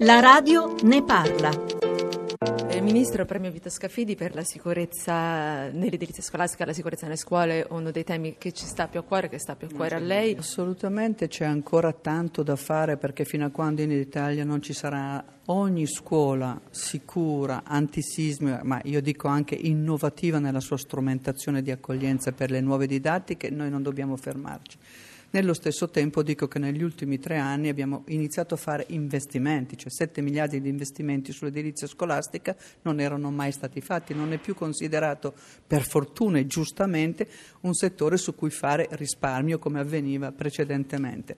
La radio ne parla. Il ministro premio Vito Scafidi per la sicurezza nell'edilizia scolastica, la sicurezza nelle scuole, uno dei temi che ci sta più a cuore, che sta più a cuore a lei. Assolutamente c'è ancora tanto da fare perché fino a quando in Italia non ci sarà ogni scuola sicura, antisismica, ma io dico anche innovativa nella sua strumentazione di accoglienza per le nuove didattiche, noi non dobbiamo fermarci. Nello stesso tempo dico che negli ultimi tre anni abbiamo iniziato a fare investimenti, cioè 7 miliardi di investimenti sull'edilizia scolastica non erano mai stati fatti, non è più considerato per fortuna e giustamente un settore su cui fare risparmio come avveniva precedentemente.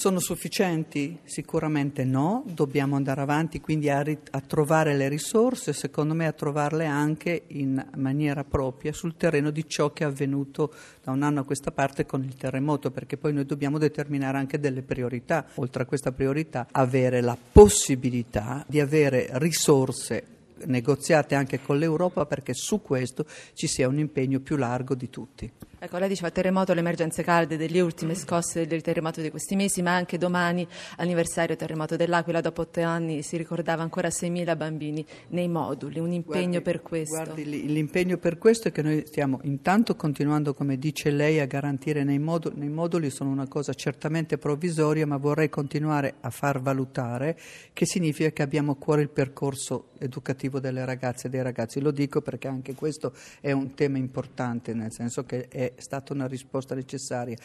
Sono sufficienti? Sicuramente no, dobbiamo andare avanti quindi a, rit- a, trovare le risorse, secondo me a trovarle anche in maniera propria sul terreno di ciò che è avvenuto da un anno a questa parte con il terremoto, perché poi noi dobbiamo determinare anche delle priorità, oltre a questa priorità avere la possibilità di avere risorse negoziate anche con l'Europa perché su questo ci sia un impegno più largo di tutti. Ecco, lei diceva terremoto, le emergenze calde delle ultime scosse del terremoto di questi mesi, ma anche domani, anniversario terremoto dell'Aquila, dopo otto anni si ricordava ancora 6.000 bambini nei moduli, un impegno guardi, per questo. Guardi, l'impegno per questo è che noi stiamo intanto continuando, come dice lei, a garantire nei moduli, nei moduli sono una cosa certamente provvisoria, ma vorrei continuare a far valutare che significa che abbiamo a cuore il percorso educativo delle ragazze e dei ragazzi. Lo dico perché anche questo è un tema importante, nel senso che è è stata una risposta necessaria,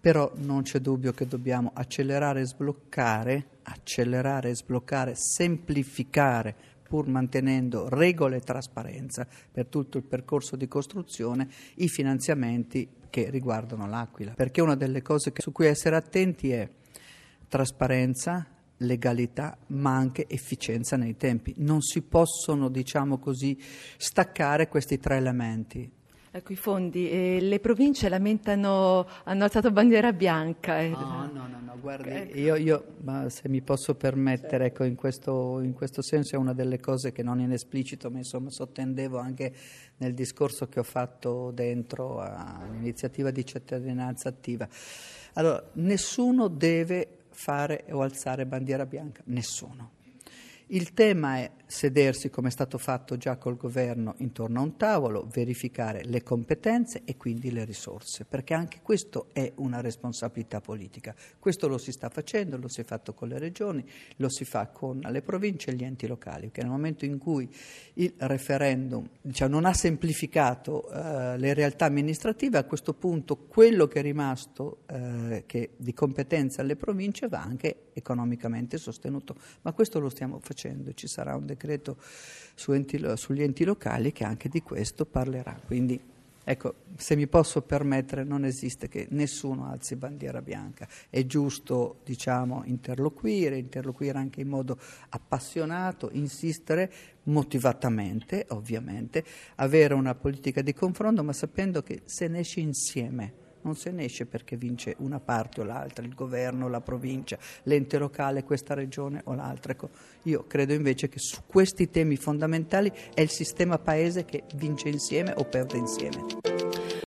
però non c'è dubbio che dobbiamo accelerare e sbloccare, accelerare e sbloccare, semplificare pur mantenendo regole e trasparenza per tutto il percorso di costruzione, i finanziamenti che riguardano l'Aquila. Perché una delle cose su cui essere attenti è trasparenza, legalità, ma anche efficienza nei tempi. Non si possono, diciamo così, staccare questi tre elementi. Ecco i fondi, eh, le province lamentano, hanno alzato bandiera bianca. Eh. No, no, no, no, guardi, ecco. io, io se mi posso permettere, ecco, in questo, in questo, senso è una delle cose che non in esplicito, ma insomma sottendevo anche nel discorso che ho fatto dentro all'iniziativa di cittadinanza attiva. Allora, nessuno deve fare o alzare bandiera bianca, nessuno. Il tema è sedersi, come è stato fatto già col governo, intorno a un tavolo, verificare le competenze e quindi le risorse, perché anche questo è una responsabilità politica. Questo lo si sta facendo, lo si è fatto con le regioni, lo si fa con le province e gli enti locali, che nel momento in cui il referendum diciamo, non ha semplificato eh, le realtà amministrative, a questo punto quello che è rimasto eh, che di competenza alle province va anche economicamente sostenuto. Ma questo lo stiamo facendo facendo, ci sarà un decreto su enti, sugli enti locali che anche di questo parlerà. Quindi ecco, se mi posso permettere, non esiste che nessuno alzi bandiera bianca, è giusto diciamo, interloquire, interloquire anche in modo appassionato, insistere motivatamente, ovviamente, avere una politica di confronto, ma sapendo che se ne esce insieme non se ne esce perché vince una parte o l'altra, il governo, la provincia, l'ente locale, questa regione o l'altra. Ecco, io credo invece che su questi temi fondamentali è il sistema paese che vince insieme o perde insieme.